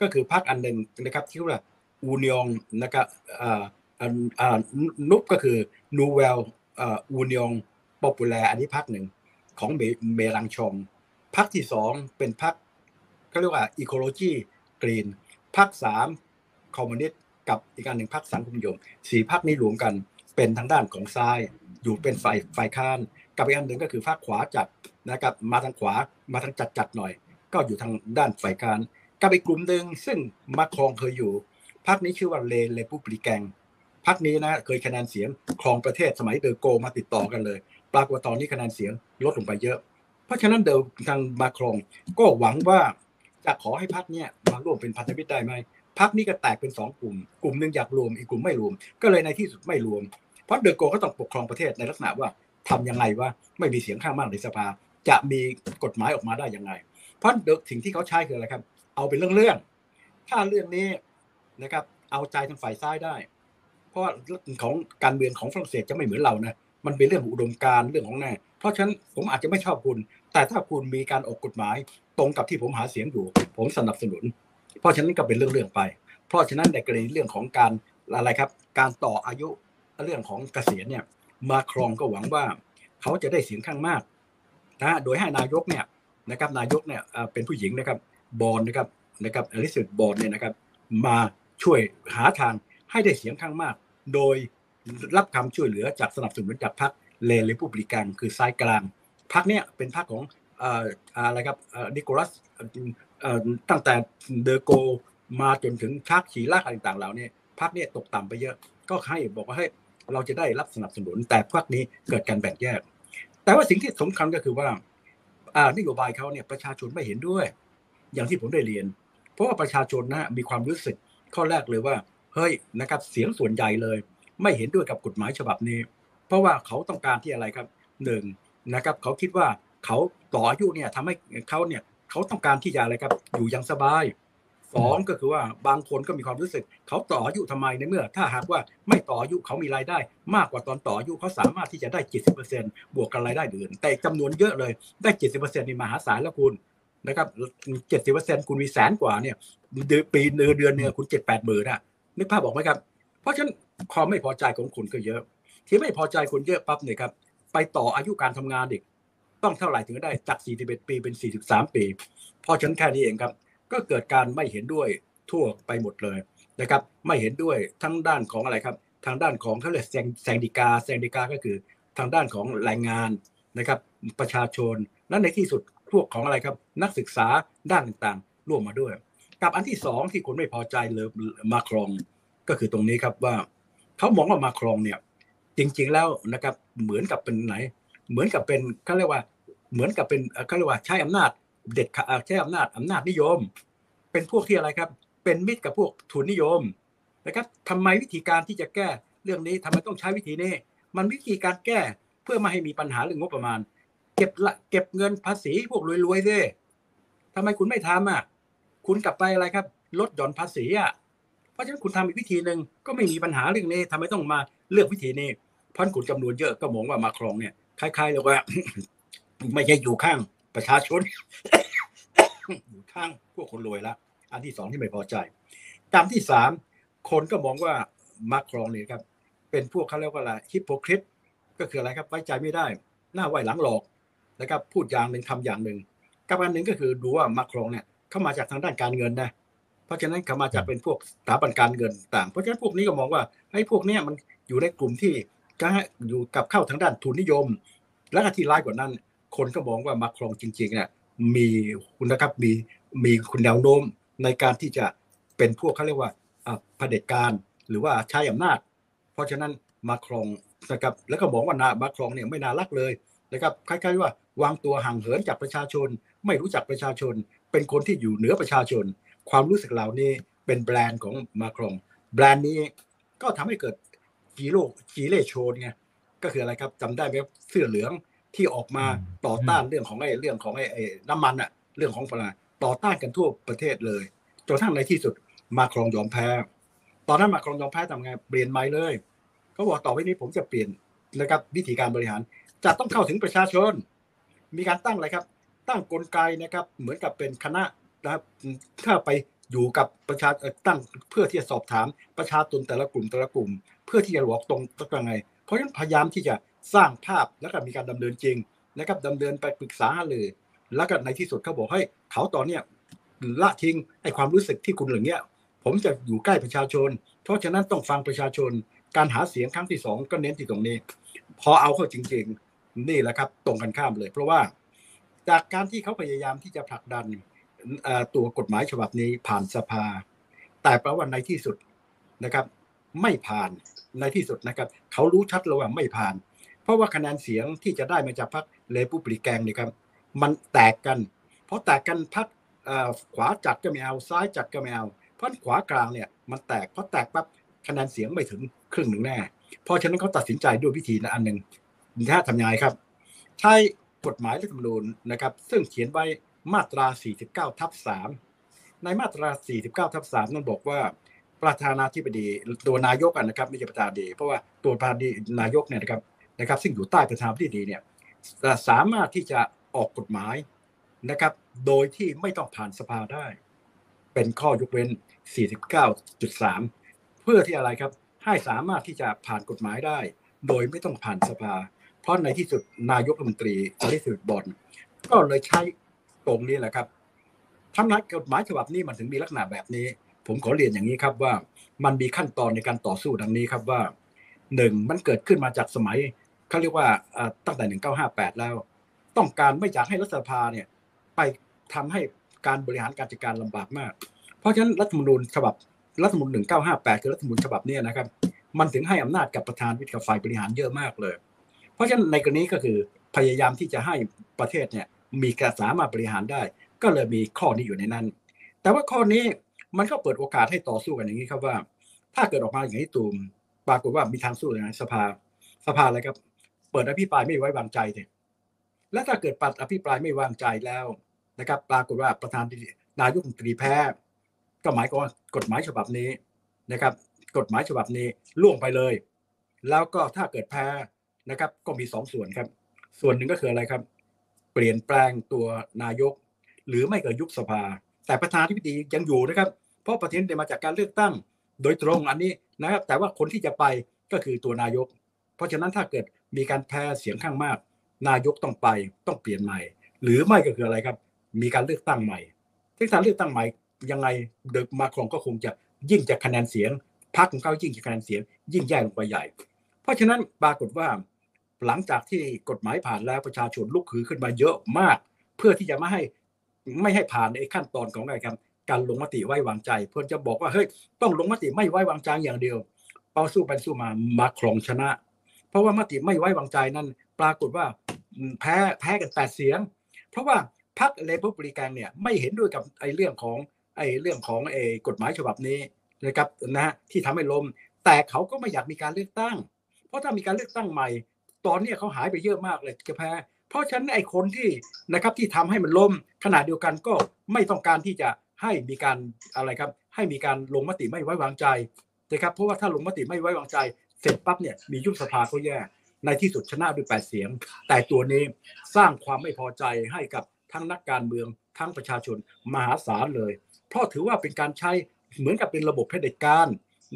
ก็คือพักอันหนึ่งนะครับที่เรียกว่าอูนิองนะครับ NUPES ก็คือ Nouvelle Union Populaire อันนี้พรรคหนึ่งของเมเมลองชงพรรคที่สองเป็นพรรค เขาเรียกว่า écologie green พรรคสามคอมมิวนิสต์กับอีกอันหนึ่งพรรคสังคมนิยมสี่พรรคนี้รวมกันเป็นทางด้านของซ้ายอยู่เป็นฝ่ายฝ่ายค้านกับอีกอันหนึ่งก็คือพรรคขวาจัดนะครับมาทางขวามาทางจัดจัดหน่อย ก็อยู่ทางด้านฝ่ายค้านกับอีกกลุ่มหนึ่งซึ่งมาครองเคยอยู่พรรคนี้ชื่อว่าเลเลปูปลิแกงพรรคนี้นะเคยคะแนนเสียงครองประเทศสมัยเดอโกมาติดต่อกันเลย ปรากฏตอนนี้คะแนนเสียงลดลงไปเยอะ เพราะฉะนั้นเดิมทางมาครองก็หวังว่า จะขอให้พรรคเนี้ยมาร่วมเป็นพันธมิตรได้ไหมพรรคนี้ก็แตกเป็นสองกลุ่ม กลุ่มหนึ่งอยากรวมอีกกลุ่มไม่รวม ก็เลยในที่สุดไม่รวม เพราะเดอโกก็ต้องปกครองประเทศในลักษณะว่าทำยังไงว่าไม่มีเสียงข้างมากในสภา จะมีกฎหมายออกมาได้ยังไง เพราะเดสิ่งที่เขาใช้คืออะไรครับ เอาเป็นเรื่องๆถ้าเรื่องนี้นะครับ เอาใจทางฝ่ายซ้ายได้ เพราะเรื่องของการเมืองของฝรั่งเศสจะไม่เหมือนเรานะมันเป็นเรื่องอุดมการเรื่องของแน่เพราะฉะนั้นผมอาจจะไม่ชอบคุณ แต่ถ้าคุณมีการออกกฎหมาย ตรงกับที่ผมหาเสียงอยู่ ผมสนับสนุน เพราะฉะนั้นก็เป็นเรื่องๆไป เพราะฉะนั้นในกรณีเรื่องของการอะไรครับ การต่ออายุเรื่องของเกษียณเนี่ยมาครองก็หวังว่าเขาจะได้เสียงข้างมากนะโดยให้นายกเนี่ยนะครับนายกเนี่ยเป็นผู้หญิงนะครับบอลนะครับนะครับอลิซบอลเนี่ยนะครับ มาช่วยหาทางให้ได้เสียงข้างมาก โดยรับคำช่วยเหลือจากสนับสนุนจากพรรคเลเลปูปลิกันคือซ้ายกลางพรรคเนี้ยเป็นพรรคของ อะไรครับนิโคลัสตั้งแต่เดอโกมาจนถึงชักฉีลากอะไรต่างๆเหล่านี้พรรคเนี้ยตกต่ำไปเยอะ ก็ให้บอกว่าให้เราจะได้รับสนับสนุน แต่พวกนี้เกิดการแบ่งแยก แต่ว่าสิ่งที่สำคัญก็คือว่านโยบายเขาเนี่ยประชาชนไม่เห็นด้วย อย่างที่ผมได้เรียน เพราะว่าประชาชนนะมีความรู้สึกข้อแรกเลยว่าเฮ้ยนะครับเสียงส่วนใหญ่เลย ไม่เห็นด้วยกับกฎหมายฉบับนี้ เพราะว่าเขาต้องการที่อะไรครับหนึ่งนะครับเขาคิดว่า เขาต่ออายุเนี่ยทำให้เขาเนี่ยเขาต้องการที่จะอะไรครับ อยู่อย่างสบายสองก็คือว่าบางคนก็มีความรู้สึก เขาต่ออายุทำไมในเมื่อ ถ้าหากว่าไม่ต่ออายุเขามีรายได้ มากกว่าตอนต่ออายุเขาสามารถที่จะได้เจ็ดสิบเปอร์เซ็นบวกกันรายได้เดือนแต่จำนวนเยอะเลยได้เจ็ดสิบเปอร์เซ็นนี่มหาศาลแล้วคุณนะครับเจ็ดสิบเปอร์เซ็นคุณมีแสนกว่าเนี่ยเดือนปีเดือนเดือนเนี่ยคุณเจ็ดแปดหมื่นอะนึกภาพบอกไหมครับ เพราะฉะนั้นความไม่พอใจของคุณก็เยอะ ที่ไม่พอใจคุณเยอะปั๊บเนี่ยครับไปต่ออายุการทำงานเด็ก ต้องเท่าไหร่ถึงได้จาก 41 ปีเป็น 43 ปีพอฉันแค่นี้เองครับ ก็เกิดการไม่เห็นด้วยทั่วไปหมดเลยนะครับ ไม่เห็นด้วยทั้งด้านของอะไรครับ ทางด้านของเขาเรียกแซงดิกาแซงดิกาก็คือทางด้านของแรงงานนะครับ ประชาชนและในที่สุดพวกของอะไรครับ นักศึกษาด้านต่างๆ ร่วมมาด้วย กับอันที่สองที่คนไม่พอใจเลยมาครองก็คือตรงนี้ครับว่าเขามองว่ามาครองเนี่ยจริง ๆแล้วนะครับเหมือนกับเป็นไหน เหมือนกับเป็นเขาเรียกว่า เหมือนกับเป็นเขาเรียกว่าใช้อำนาจเด็ดใช้อำนาจอำนาจนิยม เป็นพวกที่อะไรครับ เป็นมิตรกับพวกทุนนิยมนะครับทำไมวิธีการที่จะแก้เรื่องนี้ทำไมต้องใช้วิธีนี้ มันวิธีการแก้เพื่อไม่ให้มีปัญหาเรื่องงบประมาณ เก็บละเก็บเงินภาษีพวกรวยๆด้ทำไมคุณไม่ทำอะ คุณกลับไปอะไรครับ ลดหย่อนภาษีอะ เพราะฉะนั้นคุณทำอีกวิธีหนึ่งก็ไม่มีปัญหาเรื่องนี้ทำไมต้องมาเลือกวิธีนี้เพราะคุณจำนวนเยอะก็มองว่ามาครองเนี่ยคล้ายๆเลยว่า ไม่ใช่อยู่ข้างประชาชน อยู่ข้างพวกคนรวยละอันที่สองที่ไม่พอใจตามที่สามคนก็มองว่ามาครองเนี่ยครับ เป็นพวกเขาเรียกว่าอะไรฮิปโปคริตก็คืออะไรครับไว้ใจไม่ได้ หน้าไหวหลังหลอกนะครับ พูดอย่างหนึ่งทำอย่างหนึ่งกับอันหนึ่งก็คือดูว่ามาครองเนี่ยเข้ามาจากทางด้านการเงินนะเพราะฉะนั้นเขามาจากเป็นพวกสถาบันการเงินต่าง เพราะฉะนั้นพวกนี้ก็มองว่าไอ้พวกเนี้ยมันอยู่ในกลุ่มที่อยู่กับเข้าทางด้านทุนนิยม และที่ร้ายกว่านั้น คนก็มองว่ามาครองจริงๆเนี่ยมีคุณนะครับมีมีคุณแนวโน้มในการที่จะเป็นพวกเขาเรียกว่าอ่าเผด็จการหรือว่าใช้อำนาจ เพราะฉะนั้นมาครองนะครับแล้วก็บอกว่านามาครองเนี่ยไม่น่ารักเลยนะครับคล้ายๆว่าวางตัวห่างเหินจากประชาชน ไม่รู้จักประชาชน เป็นคนที่อยู่เหนือประชาชน ความรู้สึกเหล่านี้เป็นแบรนด์ของมาครอง แบรนด์นี้ก็ทำให้เกิดจีโร่จีเล่โชนไงก็คืออะไรครับจำได้ไหมเสื้อเหลือง ที่ออกมาต่อต้านเรื่องของไอ้เรื่องของไอ้ไอ้น้ำมันอะเรื่องของพลังงานต่อต้านกันทั่วประเทศเลยจนทั้งในที่สุดมาครองยอมแพ้ ตอนนั้นมาครองยอมแพ้ทำไงเปลี่ยนใหม่เลยเขาบอกต่อไปนี้ผมจะเปลี่ยนนะครับวิธีการบริหารจะต้องเข้าถึงประชาชน มีการตั้งอะไรครับ ตั้งกลไกนะครับ เหมือนกับเป็นคณะนะครับถ้าไปอยู่กับประชาเอ่อตั้งเพื่อที่จะสอบถามประชาชนแต่ละกลุ่มแต่ละกลุ่ม เพื่อที่จะบอกตรงตรงยังไง เพราะฉะนั้นพยายามที่จะ สร้างภาพแล้วก็มีการดำเนินจริงนะครับดำเนินไปปรึกษาหารือแล้วก็ในที่สุดเขาบอกให้เขาตอนเนี้ยละทิ้งไอ้ความรู้สึกที่คุณอย่างเงี้ยผมจะอยู่ใกล้ประชาชน เพราะฉะนั้นต้องฟังประชาชน การหาเสียงครั้งที่สองก็เน้นที่ตรงนี้ พอเอาเข้าจริง ๆ นี่แหละครับ ตรงกันข้ามเลย เพราะว่าจากการที่เขาพยายามที่จะผลักดันตัวกฎหมายฉบับนี้ผ่านสภา แต่แปลว่าในที่สุดนะครับ ไม่ผ่านในที่สุดนะครับ เขารู้ชัดเลยว่าไม่ผ่าน เพราะว่าคะแนนเสียงที่จะได้มาจากพรรคเลปูปริแกงนี่ครับ มันแตกกัน เพราะแตกกันพรรคขวาจัดก็ไม่เอาซ้ายจัดก็ไม่เอาเพราะขวากลางเนี่ยมันแตกเพราะแตกปั๊บคะแนนเสียงไม่ถึงครึ่งหนึ่งแน่ เพราะฉะนั้นเขาตัดสินใจด้วยวิธีนะอันหนึ่งถ้าทำยังไงครับ ใช้กฎหมายรัฐธรรมนูญนะครับ ซึ่งเขียนไว้มาตรา 49 ทับ 3 ในมาตรา 49 ทับ 3 นั้นบอกว่าประธานาธิบดีตัวนายกนะครับไม่ใช่ประธานาธิบดีเพราะว่าตัวประธานาธิบดีนายกเนี่ยนะครับ นะครับ ซึ่งอยู่ใต้ประธานาธิบดีเนี่ยสามารถที่จะออกกฎหมายนะครับ โดยที่ไม่ต้องผ่านสภาได้ เป็นข้อยกเว้น 49.3 เพื่อที่อะไรครับ ให้สามารถที่จะผ่านกฎหมายได้ โดยไม่ต้องผ่านสภา เพราะในที่สุดนายกรัฐมนตรีอลิสุดบอลก็เลยใช้ตรงนี้แหละครับทำนักกฎหมายฉบับนี้มันถึงมีลักษณะแบบนี้ ผมขอเรียนอย่างนี้ครับว่ามันมีขั้นตอนในการต่อสู้ดังนี้ครับว่าหนึ่งมันเกิดขึ้นมาจากสมัย เขาเรียกว่าตั้งแต่ 1958 แล้ว ต้องการไม่อยากให้รัฐสภาเนี่ยไปทำให้การบริหารการจัดการลำบากมาก เพราะฉะนั้นรัฐมนูญฉบับรัฐมนูญ1958 คือรัฐมนูญฉบับนี้นะครับ มันถึงให้อำนาจกับประธานวิทยาฝ่ายบริหารเยอะมากเลย เพราะฉะนั้นในกรณีก็คือพยายามที่จะให้ประเทศเนี่ยมีการสามารถบริหารได้ ก็เลยมีข้อนี้อยู่ในนั้น แต่ว่าข้อนี้มันก็เปิดโอกาสให้ต่อสู้กันอย่างนี้ครับว่า ถ้าเกิดออกมาอย่างนี้ตูมปรากฏว่ามีทางสู้อย่างไรสภาสภาอะไรครับ เปิดอภิปรายไม่ไว้วางใจเนี่ยและถ้าเกิดปัดอภิปรายไม่วางใจแล้วนะครับ ปรากฏว่าประธานนายกรัฐมนตรีแพ้ก็หมายความว่ากฎหมายฉบับนี้นะครับ กฎหมายฉบับนี้ล่วงไปเลย แล้วก็ถ้าเกิดแพ้นะครับ ก็มีสองส่วนครับ ส่วนหนึ่งก็คืออะไรครับ เปลี่ยนแปลงตัวนายก หรือไม่ก็ยุบสภา แต่ประธานาธิบดียังอยู่นะครับ เพราะประเทศได้มาจากการเลือกตั้ง โดยตรงอันนี้นะครับ แต่ว่าคนที่จะไปก็คือตัวนายก เพราะฉะนั้นถ้าเกิดมีการแพ้เสียงข้างมาก นายกต้องไปต้องเปลี่ยนใหม่ หรือไม่ก็คืออะไรครับ มีการเลือกตั้งใหม่ที่การเลือกตั้งใหม่ยังไงเดอะมาครองก็คงจะยิ่งจะคะแนนเสียงพรรคของเขายิ่งจะคะแนนเสียง ยิ่งแย่ลงไปใหญ่ เพราะฉะนั้นปรากฏว่า หลังจากที่กฎหมายผ่านแล้วประชาชนลุกฮือขึ้นมาเยอะมาก เพื่อที่จะไม่ให้ไม่ให้ผ่านในขั้นตอนของอะไรครับการลงมติไว้วางใจ เพื่อจะบอกว่าเฮ้ยต้องลงมติไม่ไว้วางใจอย่างเดียวเป้าสู้ไปสู้มามาครองชนะ เพราะว่ามติไม่ไว้วางใจนั้น ปรากฏว่าแพ้แพ้กันแปดเสียง เพราะว่าพรรคเลปบริกันเนี่ยไม่เห็นด้วยกับไอ้เรื่องของไอ้เรื่องของไอ้กฎหมายฉบับนี้นะครับนะฮะที่ทำให้ล้มแต่เขาก็ไม่อยากมีการเลือกตั้ง เพราะถ้ามีการเลือกตั้งใหม่ ตอนนี้เขาหายไปเยอะมากเลยจะแพ้ เพราะฉะนั้นไอ้คนที่นะครับที่ทำให้มันล้มขณะเดียวกันก็ไม่ต้องการที่จะให้มีการอะไรครับให้มีการลงมติไม่ไว้วางใจนะครับเพราะว่าถ้าลงมติไม่ไว้วางใจ เสร็จปั๊บเนี่ยมียุบสภาก็แย่ในที่สุดชนะด้วยแปดเสียง แต่ตัวนี้สร้างความไม่พอใจให้กับทั้งนักการเมืองทั้งประชาชนมหาศาลเลย เพราะถือว่าเป็นการใช้เหมือนกับเป็นระบบเผด็จการ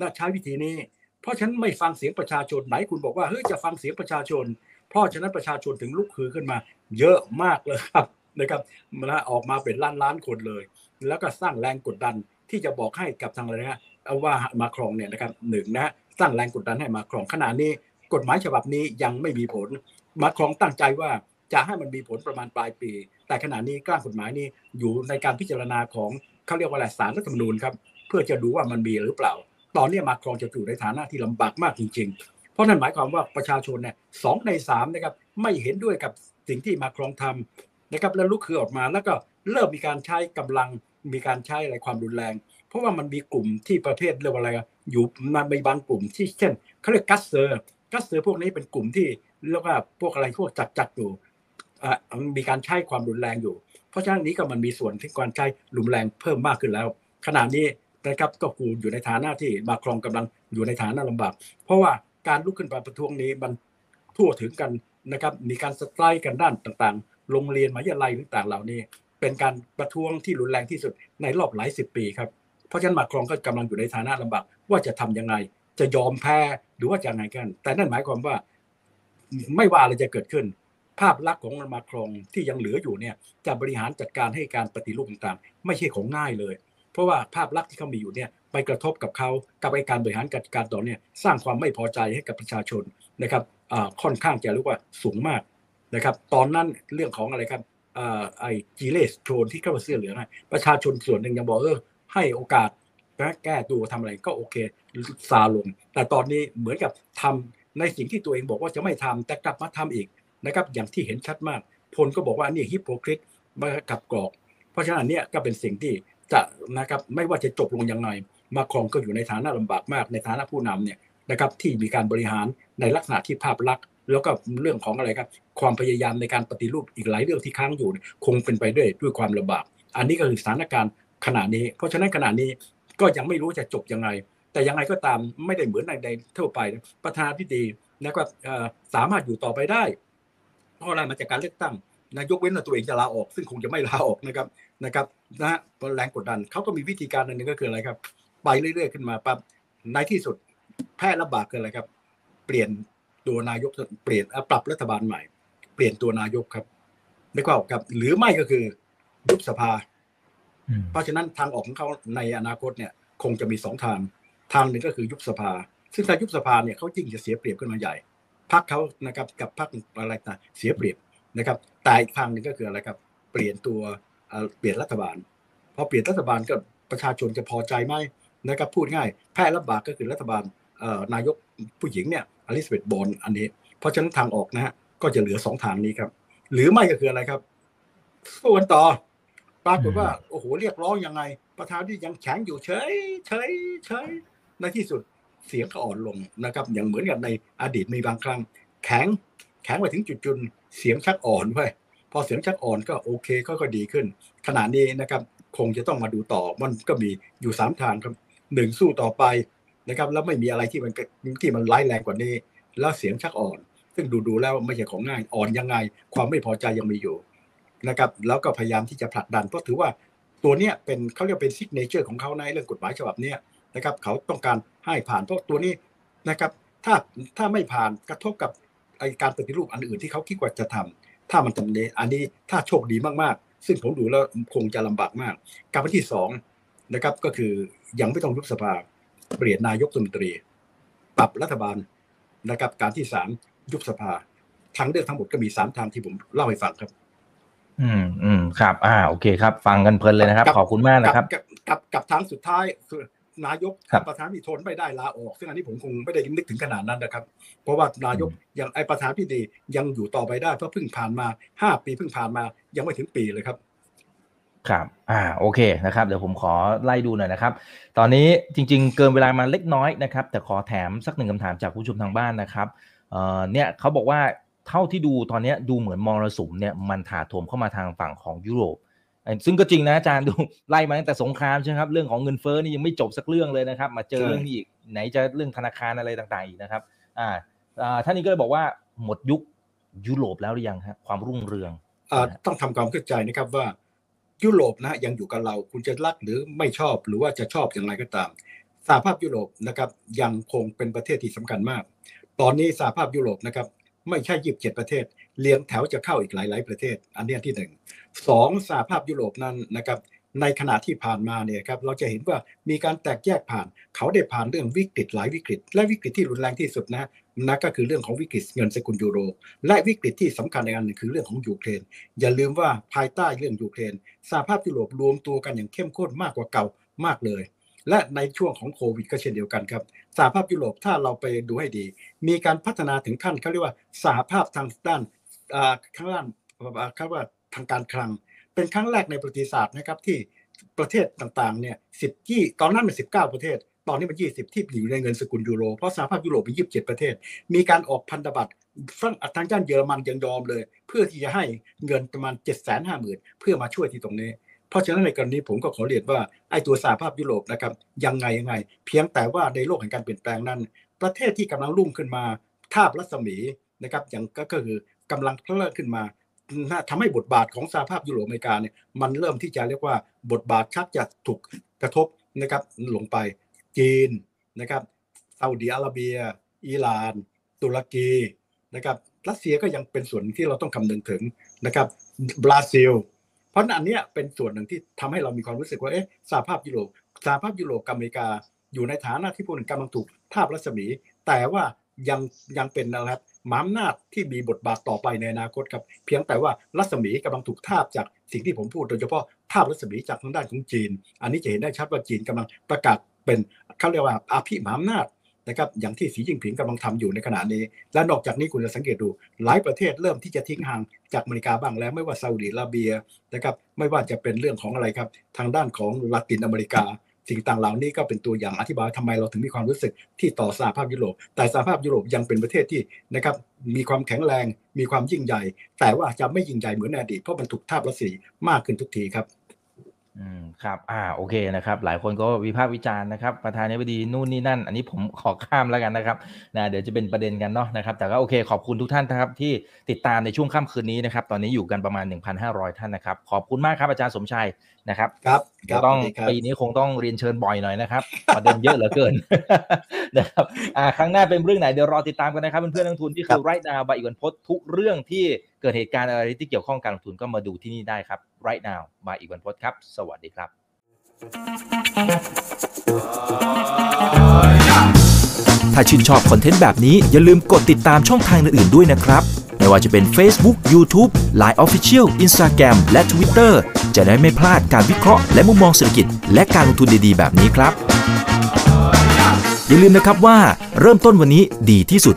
น่าใช้วิธีนี้ เพราะฉะนั้นไม่ฟังเสียงประชาชนไหนคุณบอกว่าเฮ้ยจะฟังเสียงประชาชน เพราะฉะนั้นประชาชนถึงลุกฮือขึ้นมา เยอะมากเลยครับนะครับมาออกมาเป็นล้านล้านคนเลย แล้วก็สร้างแรงกดดันที่จะบอกให้กับทางอะไรนะว่ามาครองเนี่ยนะครับหนึ่งนะ สร้างแรงกดดันให้มาครองขณะนี้ กฎหมายฉบับนี้ยังไม่มีผล มาครองตั้งใจว่าจะให้มันมีผลประมาณปลายปี แต่ขณะนี้กล้ากฎหมายนี้อยู่ในการพิจารณาของเขาเรียกว่าอะไรสารรัฐธรรมนูญครับเพื่อจะดูว่ามันมีหรือเปล่า ตอนนี้มาครองจะอยู่ในฐานะที่ลำบากมากจริง ๆ เพราะนั่นหมายความว่าประชาชนเนี่ยสองในสามนะครับไม่เห็นด้วยกับสิ่งที่มาครองทำนะครับแล้วลุกคือออกมาแล้วก็เริ่มมีการใช้กำลังมีการใช้อะไรความรุนแรง เพราะว่ามันมีกลุ่มที่ประเภทเรียกว่าอะไรอยู่มันมีบางกลุ่มที่เช่นเขาเรียก casseur casseur พวกนี้เป็นกลุ่มที่เรียกว่าพวกอะไรพวกจัดจัดอยู่มีการใช้ความรุนแรงอยู่ เพราะฉะนั้นนี้ก็มันมีส่วนที่การใช้รุนแรงเพิ่มมากขึ้นแล้ว ขณะนี้นะครับก็กูอยู่ในฐานะที่มาครงกำลังอยู่ในฐานะลำบาก เพราะว่าการลุกขึ้นมาประท้วงนี้มันทั่วถึงกันนะครับมีการสไตร์กันด้านต่างๆ โรงเรียนมหาวิทยาลัยต่างๆ เหล่านี้ เป็นการประท้วงที่รุนแรงที่สุดในรอบหลายสิบปีครับ เพราะฉะนั้นมาครองก็กำลังอยู่ในฐานะลำบากว่าจะทํำยังไง จะยอมแพ้หรือว่าจะไงกัน แต่นั่นหมายความว่าไม่ว่าอะไรจะเกิดขึ้น ภาพลักษณ์ของมาครองที่ยังเหลืออยู่เนี่ยจะบริหารจัดการให้การปฏิรูปต่างๆ ไม่ใช่ของง่ายเลย เพราะว่าภาพลักษณ์ที่เขามีอยู่เนี่ยไปกระทบกับเขากับไอการบริหารจัดการต่อเนี่ยสร้างความไม่พอใจให้กับประชาชนนะครับค่อนข้างจะเรียกว่าสูงมากนะครับ ตอนนั้นเรื่องของอะไรครับไอจีเลสโทรนที่เข้ามาเสื้อเหลืองประชาชนส่วนหนึ่งยังบอกเออ ให้โอกาสแก้ตัวทำอะไรก็โอเคซาลง แต่ตอนนี้เหมือนกับทำในสิ่งที่ตัวเองบอกว่าจะไม่ทำแต่กลับมาทำอีกนะครับ อย่างที่เห็นชัดมาก พลก็บอกว่านี่ฮิปโปคริตมากับกรอก เพราะฉะนั้นเนี่ยก็เป็นสิ่งที่จะนะครับไม่ว่าจะจบลงยังไง มาครองก็อยู่ในฐานะลำบากมากในฐานะผู้นำเนี่ยนะครับที่มีการบริหารในลักษณะที่ภาพลักษณ์แล้วก็เรื่องของอะไรครับความพยายามในการปฏิรูปอีกหลายเรื่องที่ค้างอยู่ คงเป็นไปด้วยด้วยความลำบาก อันนี้ก็คือสถานการณ์ ขณะนี้ เพราะฉะนั้นขณะนี้ก็ยังไม่รู้จะจบยังไง แต่ยังไงก็ตามไม่ได้เหมือนในในทั่วไป ประธานาธิบดีนะก็สามารถอยู่ต่อไปได้ เพราะอะไรมาจากการเลือกตั้งนายกเว้นตัวเองจะลาออก ซึ่งคงจะไม่ลาออกนะครับนะครับนะแรงกดดันเขาก็มีวิธีการอันนึงก็คืออะไรครับ ไปเรื่อยๆขึ้นมาปั๊บในที่สุดแพร่ระบาดคืออะไรครับ เปลี่ยนตัวนายกเปลี่ยนปรับรัฐบาลใหม่ เปลี่ยนตัวนายกครับไม่ก็ครับ หรือไม่ก็คือยุบสภา เพราะฉะนั้นทางออกของเขาในอนาคตเนี่ยคงจะมีสองทาง ทางหนึ่งก็คือยุบสภา ซึ่งถ้ายุบสภาเนี่ยเขาจริงจะเสียเปรียบขึ้นมาใหญ่พักเขานะครับกับพักอะไรต่างเสียเปรียบนะครับแต่อีกทางหนึ่งก็คืออะไรครับ เปลี่ยนตัวเปลี่ยนรัฐบาลพอเปลี่ยนรัฐบาลก็ประชาชนจะพอใจไหมนะครับพูดง่ายแพร่ระบบาดก็คือรัฐบาลนายกผู้หญิงเนี่ยอลิซาเบธบอนอันนี้ เพราะฉะนั้นทางออกนะฮะก็จะเหลือสองทางนี้ครับ หรือไม่ก็คืออะไรครับสู้กันต่อ ปรากฏว่าโอ้โหเรียกร้องยังไง ประธานที่ยังแข็งอยู่เฉยเฉยเฉยในที่สุดเสียงก็อ่อนลงนะครับ อย่างเหมือนกับในอดีตมีบางครั้ง แข็งแข็งไปถึงจุดจุนเสียงชักอ่อนไปพอเสียงชักอ่อนก็โอเคก็ก็ดีขึ้น ขณะนี้นะครับ คงจะต้องมาดูต่อมันก็มีอยู่สามทางครับหนึ่งสู้ต่อไปนะครับ แล้วไม่มีอะไรที่มันที่มันร้ายแรงกว่านี้ แล้วเสียงชักอ่อน ซึ่งดูดูแล้วไม่ใช่ของง่ายอ่อนยังไง ความไม่พอใจยังมีอยู่ นะครับแล้วก็พยายามที่จะผลักดันเพราะถือว่าตัวเนี้ยเป็นเขาเรียกเป็นซิกเนเจอร์ของเขาในเรื่องกฎหมายฉบับนี้นะครับเขาต้องการให้ผ่านเพราะตัวนี้นะครับถ้าถ้าไม่ผ่านกระทบกับไอการปฏิรูปอันอื่นที่เขาคิดว่าจะทำถ้ามันทำเนอันนี้ถ้าโชคดีมากๆ ซึ่งผมดูแล้วคงจะลำบากมากการที่สองนะครับก็คือยังไม่ต้องยุบสภาเปลี่ยนนายกรัฐมนตรี ปรับรัฐบาลนะครับการที่สามยุบสภาทางเลือกทั้งหมดก็มีสามทางที่ผมเล่าให้ฟังครับ อืมอืมครับ อ่า โอเคครับ ฟังกันเพลินเลยนะครับ ขอบคุณมากนะครับ กับกับทางสุดท้ายคือนายกประธานที่ทนไม่ได้ลาออก ซึ่งอันนี้ผมคงไม่ได้นึกถึงขนาดนั้นนะครับ เพราะว่านายกยังไอประธานพี่ดียังอยู่ต่อไปได้เพราะเพิ่งผ่านมาห้าปีเพิ่งผ่านมายังไม่ถึงปีเลยครับ ครับ อ่าโอเคนะครับ เดี๋ยวผมขอไล่ดูหน่อยนะครับ ตอนนี้จริง ๆ เกินเวลามาเล็กน้อยนะครับ แต่ขอแถมสักหนึ่งคำถามจากผู้ชมทางบ้านนะครับเอ่อเนี่ยเขาบอกว่า เท่าที่ดูตอนนี้ดูเหมือนมรสุมเนี่ยมันถาโถมเข้ามาทางฝั่งของยุโรป ซึ่งก็จริงนะอาจารย์ดูไล่มาตั้งแต่สงครามใช่ไหมครับเรื่องของเงินเฟ้อนี่ยังไม่จบสักเรื่องเลยนะครับ มาเจอใช่เรื่องนี้อีกไหนจะเรื่องธนาคารอะไรต่างๆอีกนะครับอ่าอ่าท่านนี้ก็เลยบอกว่าหมดยุคยุโรปแล้วหรือยังครับความรุ่งเรืองอ่าต้องทำความเข้าใจนะครับว่ายุโรปนะยังอยู่กับเราคุณจะรักหรือไม่ชอบหรือว่าจะชอบอย่างไรก็ตามสหภาพยุโรปนะครับยังคงเป็นประเทศที่สำคัญมาก ตอนนี้สหภาพยุโรปนะครับ ไม่ใช่ยีิบเจ็ดประเทศ เลี้ยงแถวจะเข้าอีกหลาย ๆ ประเทศ อันนี้ที่หนึ่งสองสหภาพยุโรปนั้นนะครับในขณะที่ผ่านมาเนี่ยครับเราจะเห็นว่ามีการแตกแยกผ่าน เขาได้ผ่านเรื่องวิกฤตหลายวิกฤต และวิกฤตที่รุนแรงที่สุดนะนะก็คือเรื่องของวิกฤตเงินสกุลยูโร และวิกฤตที่สำคัญในอันหนึ่งคือเรื่องของยูเครน อย่าลืมว่าภายใต้เรื่องยูเครนสหภาพยุโรปรวมตัวกันอย่างเข้มข้นมากกว่าเก่ามากเลย และในช่วงของโควิดก็เช่นเดียวกันครับสหภาพยุโรปถ้าเราไปดูให้ดี มีการพัฒนาถึงขั้นเขาเรียกว่าสหภาพทางด้านข้างด้านเขาว่าทางการคลัง เป็นครั้งแรกในประวัติศาสตร์นะครับที่ประเทศต่างๆเนี่ยสิบยี่ตอนนั้นเป็นสิบเก้าประเทศ ตอนนี้มันยี่สิบที่อยู่ในเงินสกุลยูโร เพราะสหภาพยุโรปมียี่สิบเจ็ดประเทศ มีการออกพันธบัตรฝรั่งทางด้านเยอรมันยังยอมเลย เพื่อที่จะให้เงินประมาณเจ็ดแสนห้าหมื่นเพื่อมาช่วยที่ตรงนี้ เพราะฉะนั้นในกรณีผมก็ขอเรียนว่าไอ้ตัวสหภาพยุโรปนะครับยังไงยังไง เพียงแต่ว่าในโลกแห่งการเปลี่ยนแปลงนั้น ประเทศที่กำลังรุ่งขึ้นมาทาบรัศมีนะครับอย่างก็คือกำลังเพิ่มขึ้นมาทำให้บทบาทของสหภาพยุโรปอเมริกาเนี่ยมันเริ่มที่จะเรียกว่าบทบาทชักจะถูกกระทบนะครับลงไปจีนนะครับซาอุดิอาระเบีย อิหร่าน ตุรกีนะครับรัสเซียก็ยังเป็นส่วนที่เราต้องคำนึงถึงนะครับบราซิล ราะอันเนี้ยเป็นส่วนหนึ่งที่ทำให้เรามีความรู้สึกว่าเอ๊ะสหภาพยุโรปสหภาพยุโรปกับอเมริกา อยู่ในฐานะที่พวกนึงกำลังถูกทาบรัศมี แต่ว่ายังยังเป็นนะครับหมามนาจที่มีบทบาทต่อไปในอนาคตครับเพียงแต่ว่ารัศมีกำลังถูกทาบจากสิ่งที่ผมพูดโดยเฉพาะทาบรัศมีจากทางด้านของจีน อันนี้จะเห็นได้ชัดว่าจีนกำลังประกาศเป็นเขาเรียกว่าอาภิมหาอำนาจ นะครับอย่างที่สีจิ้งผิงกำลังทำอยู่ในขณะนี้ และนอกจากนี้คุณจะสังเกตดูหลายประเทศเริ่มที่จะทิ้งห่างจากอเมริกาบ้างแล้วไม่ว่าซาอุดิอาระเบียนะครับไม่ว่าจะเป็นเรื่องของอะไรครับทางด้านของลาตินอเมริกาสิ่งต่างเหล่านี้ก็เป็นตัวอย่างอธิบายทำไมเราถึงมีความรู้สึกที่ต่อสหภาพยุโรป แต่สหภาพยุโรปยังเป็นประเทศที่นะครับมีความแข็งแรง มีความยิ่งใหญ่ แต่ว่าจะไม่ยิ่งใหญ่เหมือนในอดีตเพราะมันถูกทาบรัศมีมากขึ้นทุกทีครับ อืมครับ อ่าโอเคนะครับ หลายคนก็วิพากษ์วิจารณ์นะครับ ประธานาธิบดีนู่นนี่นั่น อันนี้ผมขอข้ามแล้วกันนะครับนะเดี๋ยวจะเป็นประเด็นกันเนาะนะครับ แต่ก็โอเคขอบคุณทุกท่านนะครับ ที่ติดตามในช่วงค่ำคืนนี้นะครับ ตอนนี้อยู่กันประมาณ 1,500 ท่านนะครับ ขอบคุณมากครับอาจารย์สมชัยนะครับครับคจะรับต้องสวัสดีครับปีนี้คงต้องเรียนเชิญบ่อยหน่อยนะครับประเด็นเยอะเหลือเกินนะครับอ่าครั้งหน้าเป็นเรื่องไหนเดี๋ยวรอติดตามกันนะครับเพื่อนๆนักลงทุนที่คือไรนาวบายอีกวันพดทุกเรื่องที่เกิดเหตุการณ์อะไรที่เกี่ยวข้องการลงทุนก็มาดูที่นี่ได้ครับไรนาวบาอีกวันพดครับ สวัสดีครับ ถ้าชื่นชอบคอนเทนต์แบบนี้อย่าลืมกดติดตามช่องทางอื่นๆด้วยนะครับ ไม่ว่าจะเป็น Facebook, YouTube, Line Official, Instagram และ Twitter จะได้ไม่พลาดการวิเคราะห์และมุมมองเศรษฐกิจ และการลงทุนดีๆ แบบนี้ครับ อย่าลืมนะครับว่าเริ่มต้นวันนี้ดีที่สุด